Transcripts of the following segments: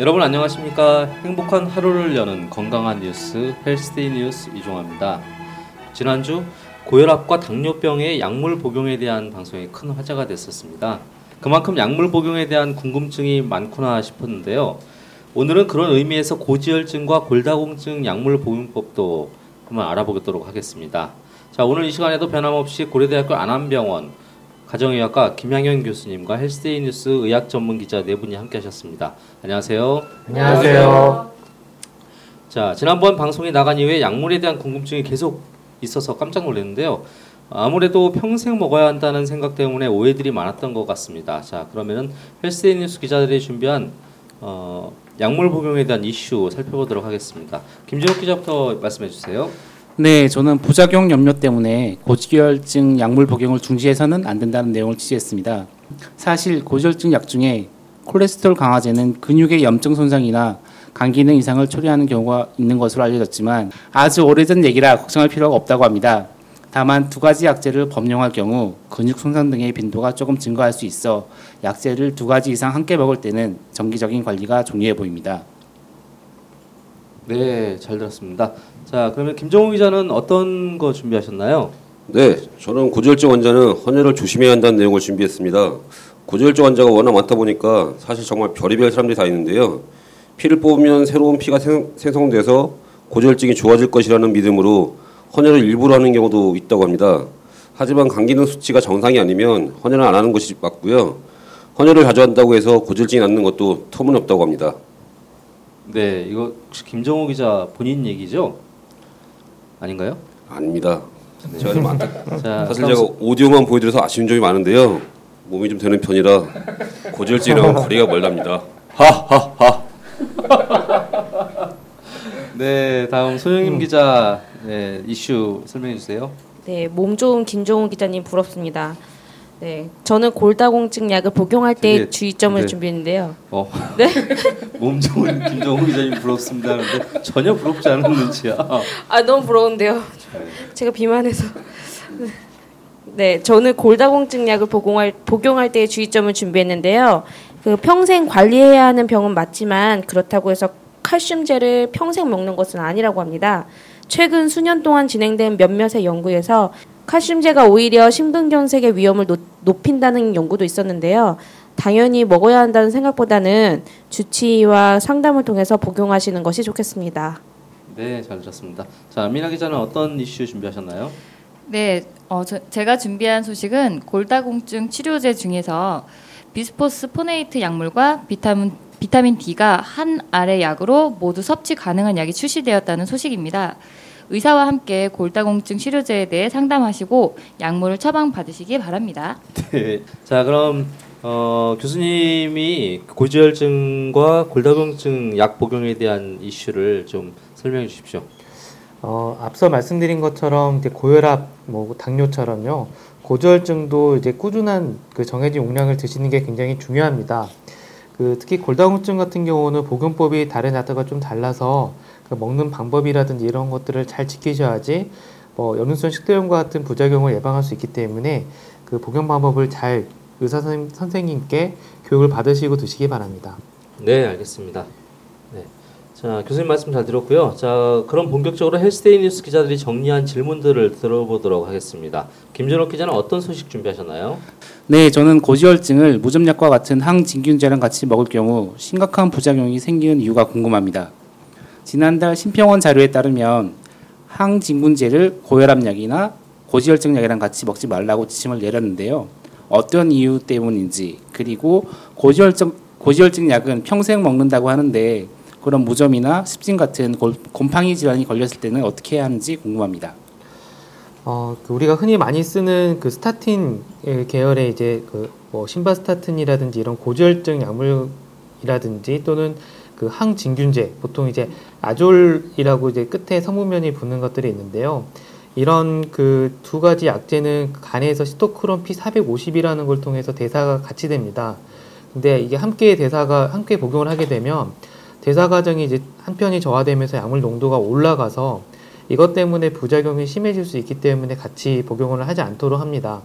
여러분 안녕하십니까? 행복한 하루를 여는 건강한 뉴스 헬스데이 뉴스 이종화입니다. 지난주 고혈압과 당뇨병의 약물 복용에 대한 방송이 큰 화제가 됐었습니다. 그만큼 약물 복용에 대한 궁금증이 많구나 싶었는데요. 오늘은 그런 의미에서 고지혈증과 골다공증 약물 복용법도 한번 알아보도록 하겠습니다. 자, 오늘 이 시간에도 변함없이 고려대학교 안암병원 가정의학과 김양현 교수님과 헬스데이 뉴스 의학 전문 기자 네 분이 함께 하셨습니다. 안녕하세요. 안녕하세요. 자, 지난번 방송이 나간 이후에 약물에 대한 궁금증이 계속 있어서 깜짝 놀랐는데요. 아무래도 평생 먹어야 한다는 생각 때문에 오해들이 많았던 것 같습니다. 자, 그러면은 헬스데이 뉴스 기자들이 준비한 어, 약물 복용에 대한 이슈 살펴보도록 하겠습니다. 김진욱 기자부터 말씀해 주세요. 네, 저는 부작용 염려 때문에 고지혈증 약물 복용을 중지해서는 안 된다는 내용을 취재했습니다. 사실 고지혈증 약 중에 콜레스테롤 강화제는 근육의 염증 손상이나 간 기능 이상을 초래하는 경우가 있는 것으로 알려졌지만 아주 오래전 얘기라 걱정할 필요가 없다고 합니다. 다만 두 가지 약제를 범용할 경우 근육 손상 등의 빈도가 조금 증가할 수 있어 약제를 두 가지 이상 함께 먹을 때는 정기적인 관리가 중요해 보입니다. 네, 잘 들었습니다. 자, 그러면 김정우 기자는 어떤 거 준비하셨나요? 네, 저는 고지혈증 환자는 헌혈을 조심해야 한다는 내용을 준비했습니다. 고지혈증 환자가 워낙 많다 보니까 사실 정말 별의별 사람들이 다 있는데요. 피를 뽑으면 새로운 피가 생, 생성돼서 고지혈증이 좋아질 것이라는 믿음으로 헌혈을 일부러 하는 경우도 있다고 합니다. 하지만 간 기능 수치가 정상이 아니면 헌혈을 안 하는 것이 맞고요. 헌혈을 자주 한다고 해서 고지혈증이 낫는 것도 터무니없다고 합니다. 네, 이거 혹시 김정우 기자 본인 얘기죠? 아닌가요? 아닙니다. 제가 좀 안타. 자, 사실 제가 오디오만 보여드려서 아쉬운 점이 많은데요. 몸이 좀 되는 편이라 고지혈증이랑 거리가 멀답니다. 하하하. 네, 다음 소영임 기자 네, 이슈 설명해 주세요. 네, 몸 좋은 김종우 기자님 부럽습니다. 네, 저는 골다공증 약을 복용할 때 주의점을 네. 준비했는데요. 어, 네, 몸 좋은 김정우 기자님 부럽습니다. 그런데 전혀 부럽지 않은 눈치야. 아 너무 부러운데요. 제가 비만해서. 네, 저는 골다공증 약을 복용할 복용할 때의 주의점을 준비했는데요. 그 평생 관리해야 하는 병은 맞지만 그렇다고 해서 칼슘제를 평생 먹는 것은 아니라고 합니다. 최근 수년 동안 진행된 몇몇의 연구에서 칼슘제가 오히려 심근경색의 위험을 높, 높인다는 연구도 있었는데요. 당연히 먹어야 한다는 생각보다는 주치의와 상담을 통해서 복용하시는 것이 좋겠습니다. 네, 잘 들었습니다. 자, 미나 기자는 어떤 이슈 준비하셨나요? 네, 어, 저, 제가 준비한 소식은 골다공증 치료제 중에서 비스포스 포네이트 약물과 비타민 비타민 D가 한 알의 약으로 모두 섭취 가능한 약이 출시되었다는 소식입니다. 의사와 함께 골다공증 치료제에 대해 상담하시고 약물을 처방 받으시기 바랍니다. 네. 자, 그럼 어, 교수님이 고지혈증과 골다공증 약 복용에 대한 이슈를 좀 설명해 주십시오. 어, 앞서 말씀드린 것처럼 이제 고혈압, 뭐 당뇨처럼요. 고지혈증도 이제 꾸준한 그 정해진 용량을 드시는 게 굉장히 중요합니다. 그 특히 골다공증 같은 경우는 복용법이 다른 약들과 좀 달라서 그 먹는 방법이라든지 이런 것들을 잘 지키셔야지 뭐 연운성 식도염과 같은 부작용을 예방할 수 있기 때문에 그 복용 방법을 잘 의사 선생님- 선생님 께 교육을 받으시고 드시기 바랍니다. 네, 알겠습니다. 네. 자, 교수님 말씀 잘 들었고요. 자, 그럼 본격적으로 헬스데이 뉴스 기자들이 정리한 질문들을 들어보도록 하겠습니다. 김준호 기자는 어떤 소식 준비하셨나요? 네, 저는 고지혈증을 무좀약과 같은 항진균제랑 같이 먹을 경우 심각한 부작용이 생기는 이유가 궁금합니다. 지난달 심평원 자료에 따르면 항진균제를 고혈압약이나 고지혈증약이랑 같이 먹지 말라고 지침을 내렸는데요. 어떤 이유 때문인지 그리고 고지혈증 고지혈증 약은 평생 먹는다고 하는데 그런 무좀이나 습진 같은 골- 곰팡이 질환이 걸렸을 때는 어떻게 해야 하는지 궁금합니다. 어, 그 우리가 흔히 많이 쓰는 그 스타틴 예, 계열의 이제 그 뭐 신바스타틴이라든지 이런 고지혈증 약물이라든지 또는 그 항진균제 보통 이제 아졸이라고 이제 끝에 성분면이 붙는 것들이 있는데요. 이런 그 두 가지 약제는 간에서 시토크론 P450이라는 걸 통해서 대사가 같이 됩니다. 근데 이게 함께 대사가 함께 복용을 하게 되면 대사 과정이 이제 한편이 저하되면서 약물 농도가 올라가서 이것 때문에 부작용이 심해질 수 있기 때문에 같이 복용을 하지 않도록 합니다.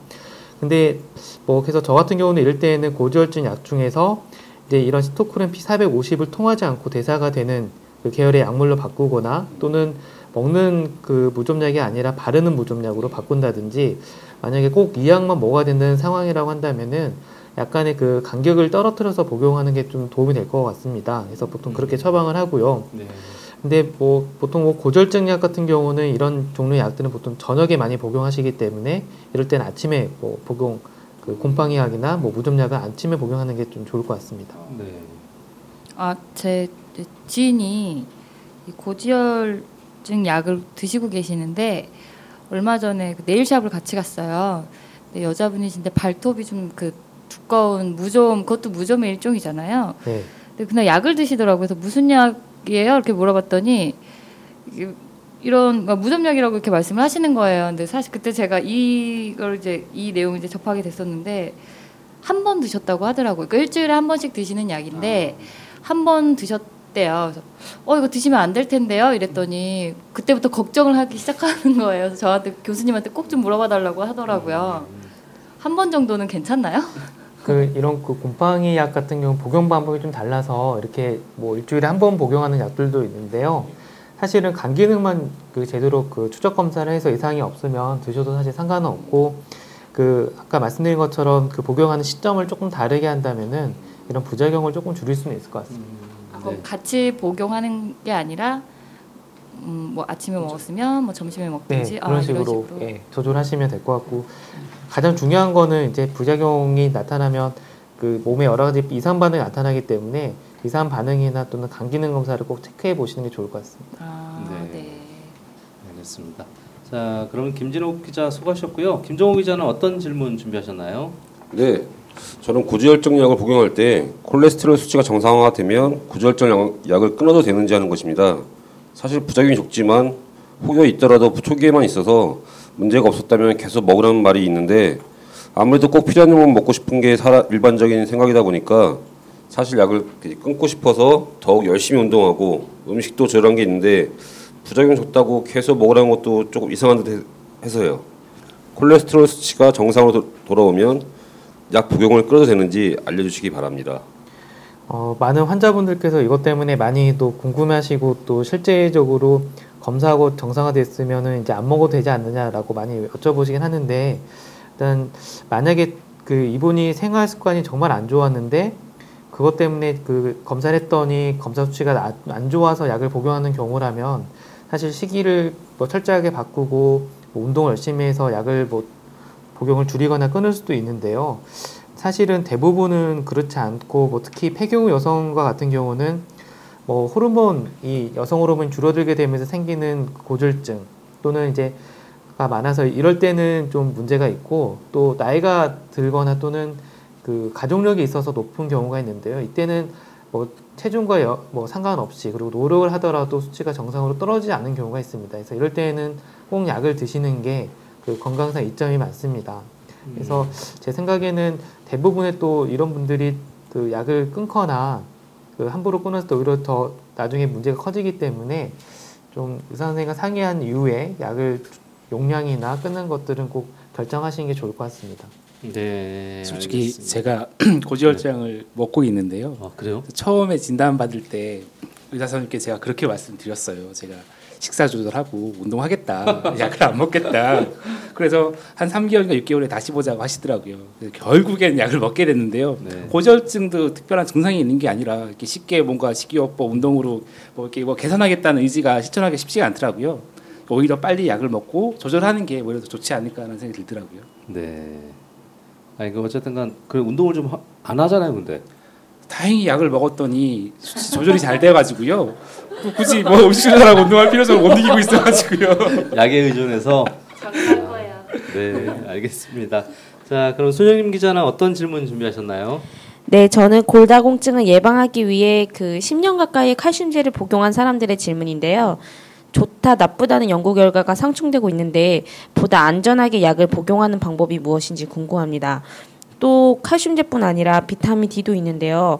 근데 뭐 그래서 저 같은 경우는 이럴 때에는 고지혈증 약 중에서 이제 이런 시토크린 P450을 통하지 않고 대사가 되는 그 계열의 약물로 바꾸거나 또는 먹는 그 무좀약이 아니라 바르는 무좀약으로 바꾼다든지 만약에 꼭 이 약만 먹어야 된다는 상황이라고 한다면은 약간의 그 간격을 떨어뜨려서 복용하는 게 좀 도움이 될 것 같습니다. 그래서 보통 그렇게 처방을 하고요. 네. 근데 뭐 보통 뭐 고절증 약 같은 경우는 이런 종류의 약들은 보통 저녁에 많이 복용하시기 때문에 이럴 때는 아침에 뭐 복용 그 곰팡이 약이나 뭐 무좀약은 아침에 복용하는 게 좀 좋을 것 같습니다. 네. 아, 제 지인이 이 고지혈증 약을 드시고 계시는데 얼마 전에 그 네일샵을 같이 갔어요. 근데 여자분이신데 발톱이 좀 그 두꺼운 무좀 그것도 무좀의 일종이잖아요. 네. 근데 그날 약을 드시더라고요. 그래서 무슨 약이에요? 이렇게 물어봤더니 이런 그러니까 무좀약이라고 이렇게 말씀을 하시는 거예요. 근데 사실 그때 제가 이걸 이제 이 내용을 이제 접하게 됐었는데 한 번 드셨다고 하더라고요. 그러니까 일주일에 한 번씩 드시는 약인데 한 번 드셨대요. 그래서 어 이거 드시면 안 될 텐데요. 이랬더니 그때부터 걱정을 하기 시작하는 거예요. 그래서 저한테 교수님한테 꼭 좀 물어봐 달라고 하더라고요. 한 번 정도는 괜찮나요? 그 이런 그 곰팡이 약 같은 경우 복용 방법이 좀 달라서 이렇게 뭐 일주일에 한 번 복용하는 약들도 있는데요. 사실은 간 기능만 그 제대로 그 추적 검사를 해서 이상이 없으면 드셔도 사실 상관은 없고 그 아까 말씀드린 것처럼 그 복용하는 시점을 조금 다르게 한다면은 이런 부작용을 조금 줄일 수는 있을 것 같습니다. 아, 그럼 같이 복용하는 게 아니라 음, 뭐 아침에 먹었으면 뭐 점심에 네, 먹든지? 그런 아, 식으로, 예, 조절하시면 될 것 같고. 가장 중요한 거는 이제 부작용이 나타나면 그 몸에 여러 가지 이상 반응이 나타나기 때문에 이상 반응이나 또는 간 기능 검사를 꼭 체크해 보시는 게 좋을 것 같습니다. 아, 네. 네. 알겠습니다. 자, 그럼 김진욱 기자 수고하셨고요. 김종호 기자는 어떤 질문 준비하셨나요? 네, 저는 고지혈증 약을 복용할 때 콜레스테롤 수치가 정상화가 되면 고지혈증 약- 약을 끊어도 되는지 하는 것입니다. 사실 부작용이 적지만 혹여 있더라도 초기에만 있어서 문제가 없었다면 계속 먹으라는 말이 있는데 아무래도 꼭 필요한 놈만 먹고 싶은 게 일반적인 생각이다 보니까 사실 약을 끊고 싶어서 더욱 열심히 운동하고 음식도 저런 게 있는데 부작용 적다고 계속 먹으라는 것도 조금 이상한 듯 해- 해서요. 콜레스테롤 수치가 정상으로 도- 돌아오면 약 복용을 끊어도 되는지 알려주시기 바랍니다. 어, 많은 환자분들께서 이것 때문에 많이 또 궁금해하시고 또 실제적으로 검사하고 정상화됐으면은 이제 안 먹어도 되지 않느냐라고 많이 여쭤보시긴 하는데 일단 만약에 그 이분이 생활 습관이 정말 안 좋았는데 그것 때문에 그 검사를 했더니 검사 수치가 나- 안 좋아서 약을 복용하는 경우라면 사실 시기를 뭐 철저하게 바꾸고 뭐 운동을 열심히 해서 약을 뭐 복용을 줄이거나 끊을 수도 있는데요. 사실은 대부분은 그렇지 않고 뭐 특히 폐경 후 여성과 같은 경우는 뭐 호르몬 이 여성 호르몬이 줄어들게 되면서 생기는 고졸증 또는 이제 가 많아서 이럴 때는 좀 문제가 있고 또 나이가 들거나 또는 그 가족력이 있어서 높은 경우가 있는데요. 이때는 뭐 체중과 여- 뭐 상관없이 그리고 노력을 하더라도 수치가 정상으로 떨어지지 않는 경우가 있습니다. 그래서 이럴 때는 꼭 약을 드시는 게 그 건강상 이점이 많습니다. 그래서 제 생각에는 대부분의 또 이런 분들이 그 약을 끊거나 그 함부로 끊어서 또 오히려 더 나중에 문제가 커지기 때문에 좀 의사 선생님과 상의한 이후에 약을 용량이나 끊는 것들은 꼭 결정하시는 게 좋을 것 같습니다. 네. 솔직히 알겠습니다. 제가 고지혈증을 먹고 있는데요. 아, 그래요? 처음에 진단 받을 때 의사 선생님께 제가 그렇게 말씀드렸어요. 제가 식사 조절하고 운동하겠다. 약을 안 먹겠다. 그래서 한 3개월인가 6개월에 다시 보자고 하시더라고요. 결국엔 약을 먹게 됐는데요. 네. 고지혈증도 특별한 증상이 있는 게 아니라 이렇게 쉽게 뭔가 식이요법 운동으로 뭐 이렇게 뭐 개선하겠다는 의지가 실천하기 쉽지가 않더라고요. 오히려 빨리 약을 먹고 조절하는 게 오히려 더 좋지 않을까 하는 생각이 들더라고요. 네. 아니 그 어쨌든간 그 운동을 좀 안 하잖아요, 근데. 다행히 약을 먹었더니 조절이 잘 돼가지고요. 뭐 굳이 뭐 음식 조절하고 운동할 필요성을 못 이기고 있어가지고요. 약에 의존해서. 네, 알겠습니다. 자, 그럼 손영임 기자는 어떤 질문 준비하셨나요? 네, 저는 골다공증을 예방하기 위해 그 10년 가까이 칼슘제를 복용한 사람들의 질문인데요. 좋다, 나쁘다는 연구 결과가 상충되고 있는데 보다 안전하게 약을 복용하는 방법이 무엇인지 궁금합니다. 또 칼슘제뿐 아니라 비타민 D도 있는데요.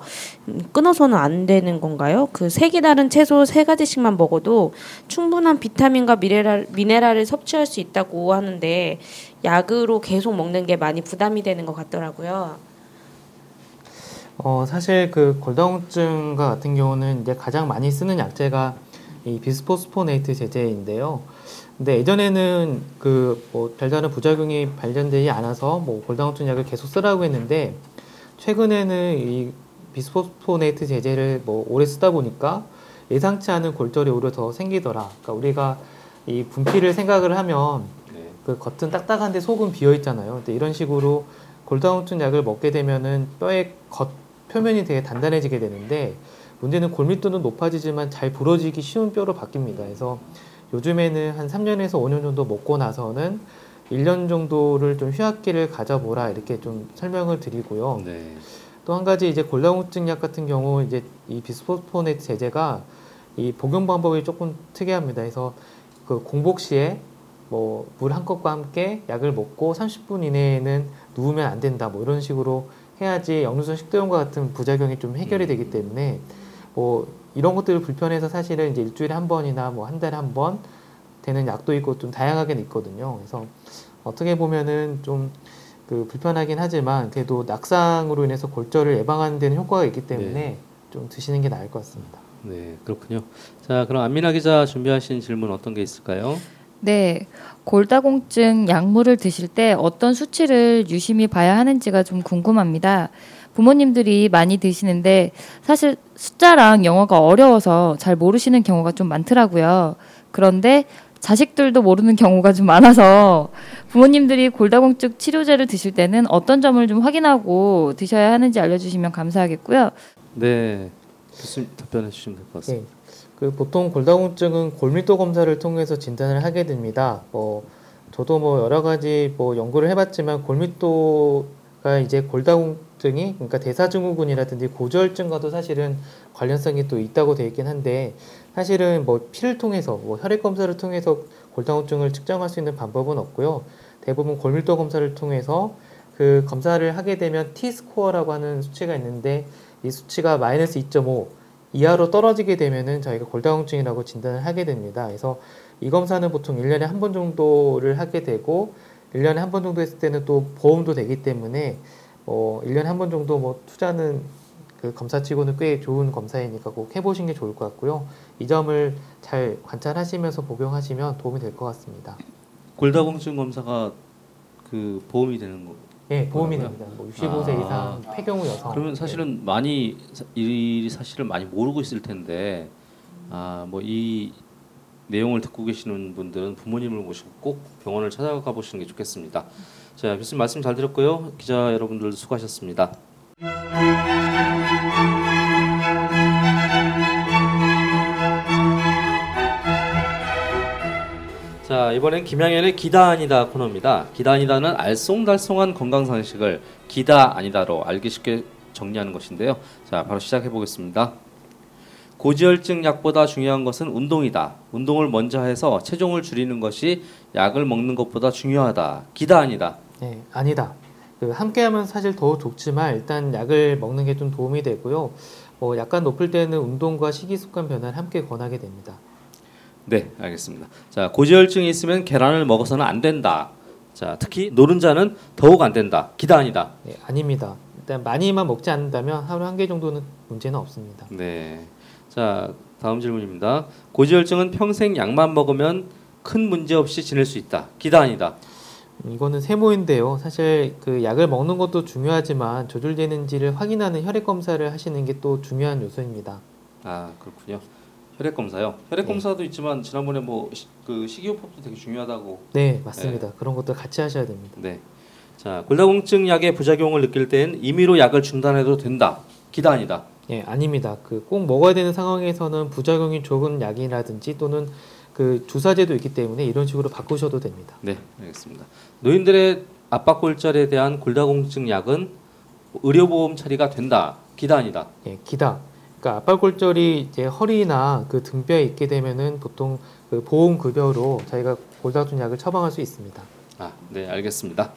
음, 끊어서는 안 되는 건가요? 그 색이 다른 채소 세 가지씩만 먹어도 충분한 비타민과 미네랄, 미네랄을 섭취할 수 있다고 하는데 약으로 계속 먹는 게 많이 부담이 되는 것 같더라고요. 어, 사실 그 골다공증과 같은 경우는 이제 가장 많이 쓰는 약제가 이 비스포스포네이트 제제인데요. 근데 예전에는 그뭐 별다른 부작용이 발견되지 않아서 뭐 골다공증 약을 계속 쓰라고 했는데 최근에는 이 비스포스포네이트 제제를 뭐 오래 쓰다 보니까 예상치 않은 골절이 오히려 더 생기더라. 그러니까 우리가 이 분피를 생각을 하면 네. 그 겉은 딱딱한데 속은 비어 있잖아요. 근데 이런 식으로 골다공증 약을 먹게 되면은 뼈의 겉 표면이 되게 단단해지게 되는데 문제는 골밀도는 높아지지만 잘 부러지기 쉬운 뼈로 바뀝니다. 그래서 요즘에는 한 3년에서 5년 정도 먹고 나서는 1년 정도를 좀 휴학기를 가져보라 이렇게 좀 설명을 드리고요. 네. 또한 가지 이제 골다공증 약 같은 경우 이제 이 비스포스포네트 제제가 이 복용 방법이 조금 특이합니다. 그래서 그 공복 시에 뭐 물 한 컵과 함께 약을 먹고 30분 이내에는 누우면 안 된다. 뭐 이런 식으로 해야지 역류성 식도염과 같은 부작용이 좀 해결이 되기 때문에 뭐 이런 것들이 불편해서 사실은 이제 일주일에 한 번이나 뭐 한 달에 한 번 되는 약도 있고 좀 다양하게 있거든요. 그래서 어떻게 보면은 좀 그 불편하긴 하지만 그래도 낙상으로 인해서 골절을 예방하는 데는 효과가 있기 때문에 네. 좀 드시는 게 나을 것 같습니다. 네, 그렇군요. 자, 그럼 안민아 기자 준비하신 질문 어떤 게 있을까요? 네, 골다공증 약물을 드실 때 어떤 수치를 유심히 봐야 하는지가 좀 궁금합니다. 부모님들이 많이 드시는데 사실 숫자랑 영어가 어려워서 잘 모르시는 경우가 좀 많더라고요. 그런데 자식들도 모르는 경우가 좀 많아서 부모님들이 골다공증 치료제를 드실 때는 어떤 점을 좀 확인하고 드셔야 하는지 알려주시면 감사하겠고요. 네, 교수님 답변해 주시면 될 것 같습니다. 네. 그 보통 골다공증은 골밀도 검사를 통해서 진단을 하게 됩니다. 뭐 저도 뭐 여러 가지 뭐 연구를 해봤지만 골밀도가 이제 골다공 증이 그러니까 대사증후군이라든지 고지혈증과도 사실은 관련성이 또 있다고 되어 있긴 한데 사실은 뭐 피를 통해서 뭐 혈액 검사를 통해서 골다공증을 측정할 수 있는 방법은 없고요. 대부분 골밀도 검사를 통해서 그 검사를 하게 되면 T 스코어라고 하는 수치가 있는데 이 수치가 마이너스 2.5 이하로 떨어지게 되면은 저희가 골다공증이라고 진단을 하게 됩니다. 그래서 이 검사는 보통 1년에 한 번 정도를 하게 되고 1년에 한 번 정도 했을 때는 또 보험도 되기 때문에 어 1년에 한 번 정도 뭐 투자는 그 검사치고는 꽤 좋은 검사이니까 꼭 해보신 게 좋을 것 같고요. 이 점을 잘 관찰하시면서 복용하시면 도움이 될 것 같습니다. 골다공증 검사가 그 보험이 되는 거. 예, 보험이? 됩니다. 뭐 65세 아. 이상 폐경후 여성. 그러면 사실은 많이 사- 이 사실을 많이 모르고 있을 텐데 아뭐 이 내용을 듣고 계시는 분들은 부모님을 모시고 꼭 병원을 찾아가 보시는 게 좋겠습니다. 자 교수님 말씀 잘 들었고요. 기자 여러분들도 수고하셨습니다. 자 이번엔 김양현의 기다 아니다 코너입니다. 기다 아니다는 알쏭달쏭한 건강 상식을 기다 아니다로 알기 쉽게 정리하는 것인데요. 자 바로 시작해 보겠습니다. 고지혈증 약보다 중요한 것은 운동이다. 운동을 먼저 해서 체중을 줄이는 것이 약을 먹는 것보다 중요하다. 기다 아니다. 네, 아니다. 그 함께하면 사실 더 좋지만 일단 약을 먹는 게 좀 도움이 되고요. 뭐 약간 높을 때는 운동과 식이 습관 변화를 함께 권하게 됩니다. 네, 알겠습니다. 자, 고지혈증이 있으면 계란을 먹어서는 안 된다. 자, 특히 노른자는 더욱 안 된다. 기다 아니다. 네, 아닙니다. 일단 많이만 먹지 않는다면 하루 한 개 정도는 문제는 없습니다. 네. 자, 다음 질문입니다. 고지혈증은 평생 약만 먹으면 큰 문제 없이 지낼 수 있다. 기다 아니다. 이거는 세모인데요. 사실 그 약을 먹는 것도 중요하지만 조절되는지를 확인하는 혈액 검사를 하시는 게 또 중요한 요소입니다. 아, 그렇군요. 혈액 검사요. 혈액 네. 검사도 있지만 지난번에 뭐 그 식이요법도 되게 중요하다고. 네, 맞습니다. 그런 것들 같이 하셔야 됩니다. 네. 자, 골다공증 약의 부작용을 느낄 땐 임의로 약을 중단해도 된다. 아니다. 예, 아닙니다. 그 꼭 먹어야 되는 상황에서는 부작용이 적은 약이라든지 또는 그 주사제도 있기 때문에 이런 식으로 바꾸셔도 됩니다. 네, 알겠습니다. 노인들의 압박 골절에 대한 골다공증 약은 의료보험 처리가 된다. 기다 아니다. 예, 기다. 그러니까 압박 골절이 이제 허리나 그 등뼈에 있게 되면은 보통 그 보험 급여로 저희가 골다공증 약을 처방할 수 있습니다. 아, 네, 알겠습니다.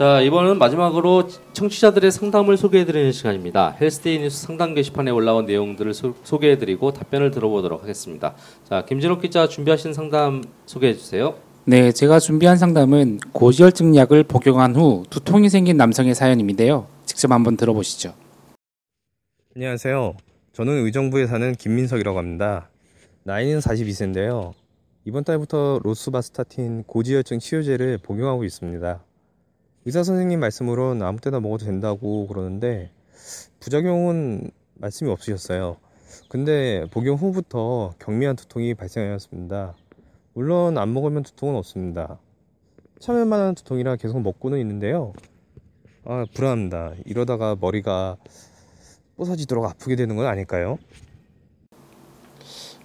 자 이번은 마지막으로 청취자들의 상담을 소개해드리는 시간입니다. 헬스데이 뉴스 상담 게시판에 올라온 내용들을 소, 소개해드리고 답변을 들어보도록 하겠습니다. 자 김진욱 기자 준비하신 상담 소개해주세요. 네, 제가 준비한 상담은 고지혈증 약을 복용한 후 두통이 생긴 남성의 사연인데요. 직접 한번 들어보시죠. 안녕하세요. 저는 의정부에 사는 김민석이라고 합니다. 나이는 42세인데요. 이번 달부터 로스바스타틴 고지혈증 치료제를 복용하고 있습니다. 의사 선생님 말씀으론 아무 때나 먹어도 된다고 그러는데 부작용은 말씀이 없으셨어요. 근데 복용 후부터 경미한 두통이 발생하였습니다. 물론 안 먹으면 두통은 없습니다. 참을 만한 두통이라 계속 먹고는 있는데요. 아, 불안합니다. 이러다가 머리가 부서지도록 아프게 되는 건 아닐까요?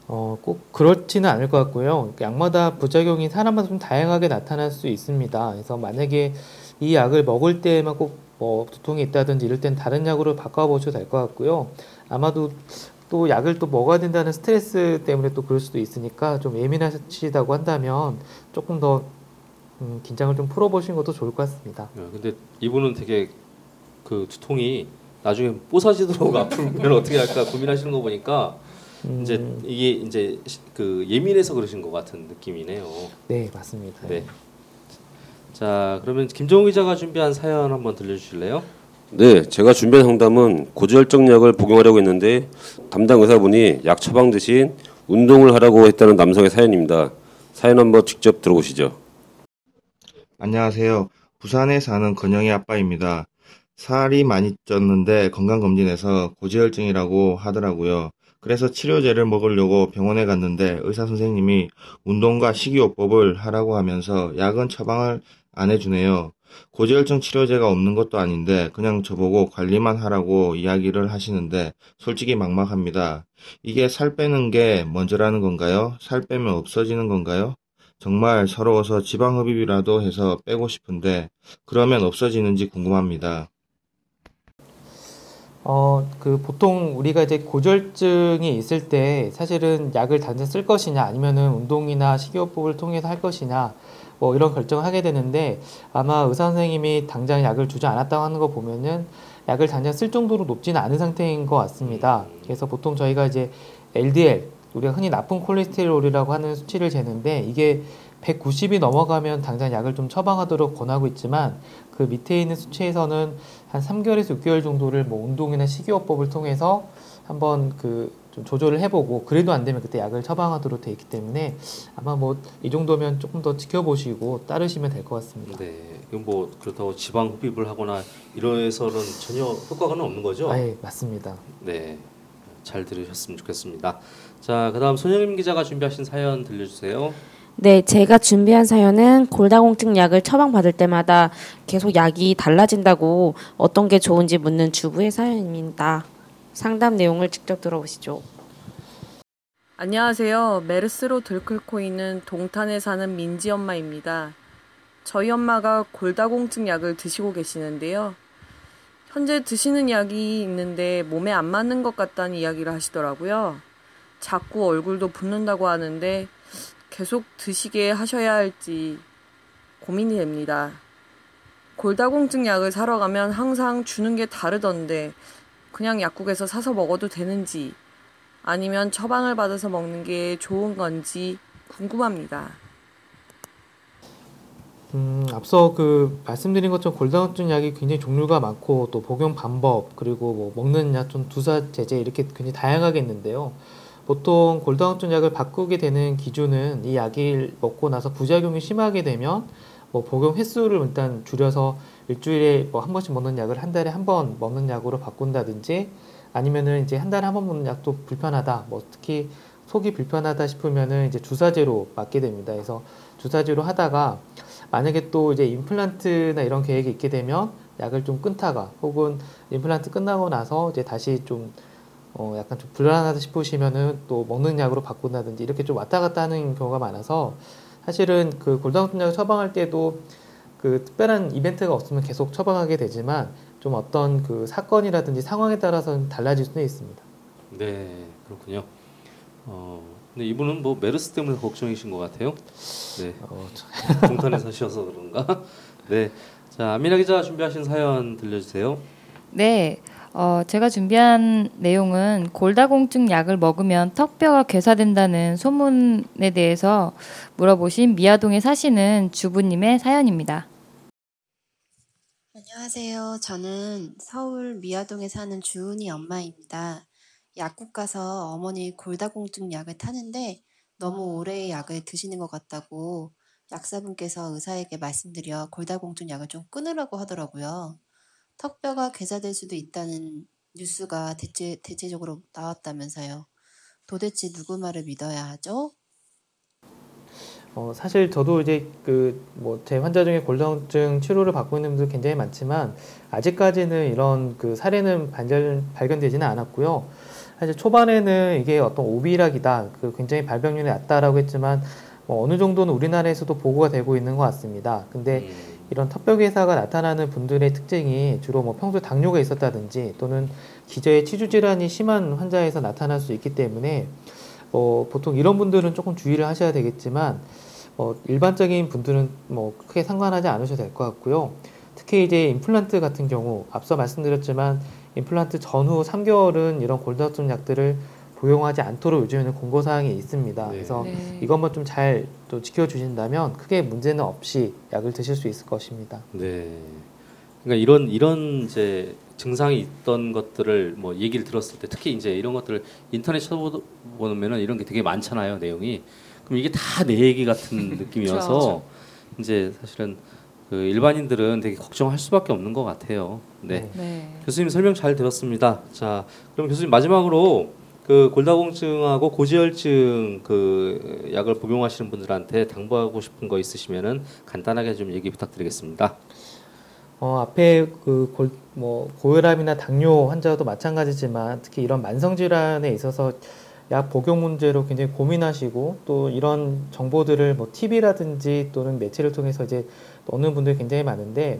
어, 꼭 그렇지는 않을 것 같고요. 약마다 부작용이 사람마다 좀 다양하게 나타날 수 있습니다. 그래서 만약에 이 약을 먹을 때만 꼭 뭐 두통이 있다든지 이럴 땐 다른 약으로 바꿔보셔도 될 것 같고요. 아마도 또 약을 또 먹어야 된다는 스트레스 때문에 또 그럴 수도 있으니까 좀 예민하시다고 한다면 조금 더 음, 긴장을 좀 풀어보시는 것도 좋을 것 같습니다. 야, 근데 이분은 되게 그 두통이 나중에 뽀사지도록 아프면 어떻게 할까 고민하시는 거 보니까 음, 이제 이게 이제 시- 그 예민해서 그러신 것 같은 느낌이네요. 네 맞습니다. 네. 자 그러면 김정우 기자가 준비한 사연 한번 들려주실래요? 네, 제가 준비한 상담은 고지혈증 약을 복용하려고 했는데 담당 의사분이 약 처방 대신 운동을 하라고 했다는 남성의 사연입니다. 사연 한번 직접 들어보시죠. 안녕하세요. 부산에 사는 건영의 아빠입니다. 살이 많이 쪘는데 건강검진에서 고지혈증이라고 하더라고요. 그래서 치료제를 먹으려고 병원에 갔는데 의사 선생님이 운동과 식이요법을 하라고 하면서 약은 처방을 안 해주네요. 고지혈증 치료제가 없는 것도 아닌데 그냥 저보고 관리만 하라고 이야기를 하시는데 솔직히 막막합니다. 이게 살 빼는 게 먼저라는 건가요? 살 빼면 없어지는 건가요? 정말 서러워서 지방 흡입이라도 해서 빼고 싶은데 그러면 없어지는지 궁금합니다. 어, 그 보통 우리가 이제 고지혈증이 있을 때 사실은 약을 단순 쓸 것이냐 아니면은 운동이나 식이요법을 통해서 할 것이냐 뭐 이런 결정을 하게 되는데 아마 의사 선생님이 당장 약을 주지 않았다고 하는 거 보면은 약을 당장 쓸 정도로 높지는 않은 상태인 것 같습니다. 그래서 보통 저희가 이제 LDL 우리가 흔히 나쁜 콜레스테롤이라고 하는 수치를 재는데 이게 190이 넘어가면 당장 약을 좀 처방하도록 권하고 있지만 그 밑에 있는 수치에서는 한 3개월에서 6개월 정도를 뭐 운동이나 식이요법을 통해서 한번 그 좀 조절을 해보고 그래도 안 되면 그때 약을 처방하도록 돼 있기 때문에 아마 뭐 이 정도면 조금 더 지켜보시고 따르시면 될 것 같습니다. 네. 이건 뭐 그렇다고 지방 흡입을 하거나 이러해서는 전혀 효과가 없는 거죠? 아, 예, 맞습니다. 네. 잘 들으셨으면 좋겠습니다. 자, 그다음 손영임 기자가 준비하신 사연 들려주세요. 네, 제가 준비한 사연은 골다공증 약을 처방받을 때마다 계속 약이 달라진다고 어떤 게 좋은지 묻는 주부의 사연입니다. 상담 내용을 직접 들어보시죠. 안녕하세요. 메르스로 들끓고 있는 동탄에 사는 민지 엄마입니다. 저희 엄마가 골다공증 약을 드시고 계시는데요. 현재 드시는 약이 있는데 몸에 안 맞는 것 같다는 이야기를 하시더라고요. 자꾸 얼굴도 붓는다고 하는데 계속 드시게 하셔야 할지 고민이 됩니다. 골다공증 약을 사러 가면 항상 주는 게 다르던데 그냥 약국에서 사서 먹어도 되는지 아니면 처방을 받아서 먹는 게 좋은 건지 궁금합니다. 음, 앞서 그 말씀드린 것처럼 골다공증 약이 굉장히 종류가 많고 또 복용 방법 그리고 뭐 먹는 약 좀 두사 제제 이렇게 굉장히 다양하게 있는데요. 보통 골다공증 약을 바꾸게 되는 기준은 이 약을 먹고 나서 부작용이 심하게 되면 뭐 복용 횟수를 일단 줄여서 일주일에 뭐 한 번씩 먹는 약을 한 달에 한 번 먹는 약으로 바꾼다든지 아니면은 이제 한 달에 한 번 먹는 약도 불편하다. 뭐 특히 속이 불편하다 싶으면은 이제 주사제로 맞게 됩니다. 그래서 주사제로 하다가 만약에 또 이제 임플란트나 이런 계획이 있게 되면 약을 좀 끊다가 혹은 임플란트 끝나고 나서 이제 다시 좀 어 약간 좀 불안하다 싶으시면은 또 먹는 약으로 바꾼다든지 이렇게 좀 왔다 갔다 하는 경우가 많아서 사실은 그 골다공증 약을 처방할 때도 그 특별한 이벤트가 없으면 계속 처방하게 되지만 좀 어떤 그 사건이라든지 상황에 따라서는 달라질 수는 있습니다. 네, 그렇군요. 어, 근데 이분은 뭐 메르스 때문에 걱정이신 것 같아요. 네, 어, 저- 동탄에 사셔서 그런가? 네, 자, 미나 기자 준비하신 사연 들려주세요. 네, 어, 제가 준비한 내용은 골다공증 약을 먹으면 턱뼈가 괴사된다는 소문에 대해서 물어보신 미아동에 사시는 주부님의 사연입니다. 안녕하세요. 저는 서울 미아동에 사는 주은이 엄마입니다. 약국 가서 어머니 골다공증 약을 타는데 너무 오래 약을 드시는 것 같다고 약사분께서 의사에게 말씀드려 골다공증 약을 좀 끊으라고 하더라고요. 턱뼈가 괴사될 수도 있다는 뉴스가 대체, 대체적으로 나왔다면서요. 도대체 누구 말을 믿어야 하죠? 어, 사실 저도 이제 그 뭐 제 환자 중에 골다공증 치료를 받고 있는 분들 굉장히 많지만 아직까지는 이런 그 사례는 발견, 발견되지는 않았고요. 사실 초반에는 이게 어떤 오비락이다, 그 굉장히 발병률이 낮다라고 했지만 뭐 어느 정도는 우리나라에서도 보고가 되고 있는 것 같습니다. 근데 음. 이런 턱뼈 괴사가 나타나는 분들의 특징이 주로 뭐 평소 당뇨가 있었다든지 또는 기저의 치주 질환이 심한 환자에서 나타날 수 있기 때문에 어, 보통 이런 분들은 조금 주의를 하셔야 되겠지만 어, 일반적인 분들은 뭐 크게 상관하지 않으셔도 될 것 같고요. 특히 이제 임플란트 같은 경우 앞서 말씀드렸지만 임플란트 전후 3개월은 이런 골다공증 약들을 복용하지 않도록 요즘에는 공고 사항이 있습니다. 네. 그래서 네. 이것만 좀 잘 또 지켜주신다면 크게 문제는 없이 약을 드실 수 있을 것입니다. 네. 그러니까 이런 이런 이제 증상이 있던 것들을 뭐 얘기를 들었을 때 특히 이제 이런 것들을 인터넷 쳐보면은 이런 게 되게 많잖아요 내용이. 그럼 이게 다 내 얘기 같은 느낌이어서 그렇죠. 이제 사실은 그 일반인들은 되게 걱정할 수밖에 없는 것 같아요. 네. 네. 교수님 설명 잘 들었습니다. 자, 그럼 교수님 마지막으로 그 골다공증하고 고지혈증 그 약을 복용하시는 분들한테 당부하고 싶은 거 있으시면은 간단하게 좀 얘기 부탁드리겠습니다. 어, 앞에 그 골, 뭐 고혈압이나 당뇨 환자도 마찬가지지만 특히 이런 만성 질환에 있어서 약 복용 문제로 굉장히 고민하시고 또 이런 정보들을 뭐 TV라든지 또는 매체를 통해서 이제 얻는 분들이 굉장히 많은데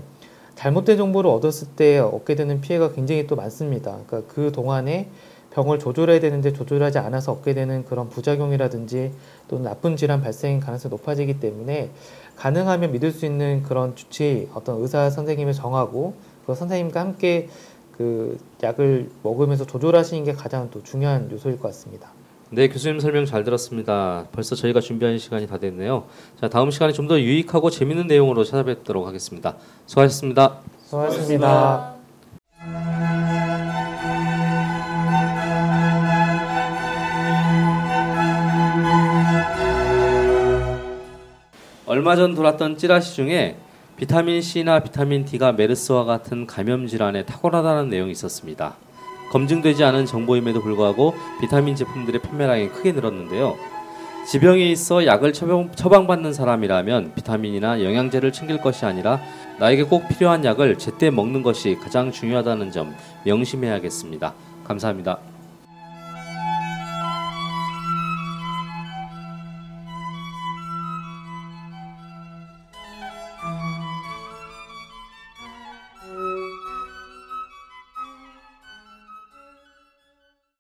잘못된 정보를 얻었을 때 얻게 되는 피해가 굉장히 또 많습니다. 그러니까 그 동안에 병을 조절해야 되는데 조절하지 않아서 얻게 되는 그런 부작용이라든지 또는 나쁜 질환 발생 가능성이 높아지기 때문에 가능하면 믿을 수 있는 그런 주치 어떤 의사 선생님을 정하고 그 선생님과 함께 그 약을 먹으면서 조절하시는 게 가장 또 중요한 요소일 것 같습니다. 네, 교수님 설명 잘 들었습니다. 벌써 저희가 준비한 시간이 다 됐네요. 자, 다음 시간에 좀 더 유익하고 재밌는 내용으로 찾아뵙도록 하겠습니다. 수고하셨습니다. 수고하셨습니다. 얼마 전 돌았던 찌라시 중에 비타민 C나 비타민 D가 메르스와 같은 감염 질환에 탁월하다는 내용이 있었습니다. 검증되지 않은 정보임에도 불구하고 비타민 제품들의 판매량이 크게 늘었는데요. 지병이 있어 약을 처방, 처방받는 사람이라면 비타민이나 영양제를 챙길 것이 아니라 나에게 꼭 필요한 약을 제때 먹는 것이 가장 중요하다는 점 명심해야겠습니다. 감사합니다.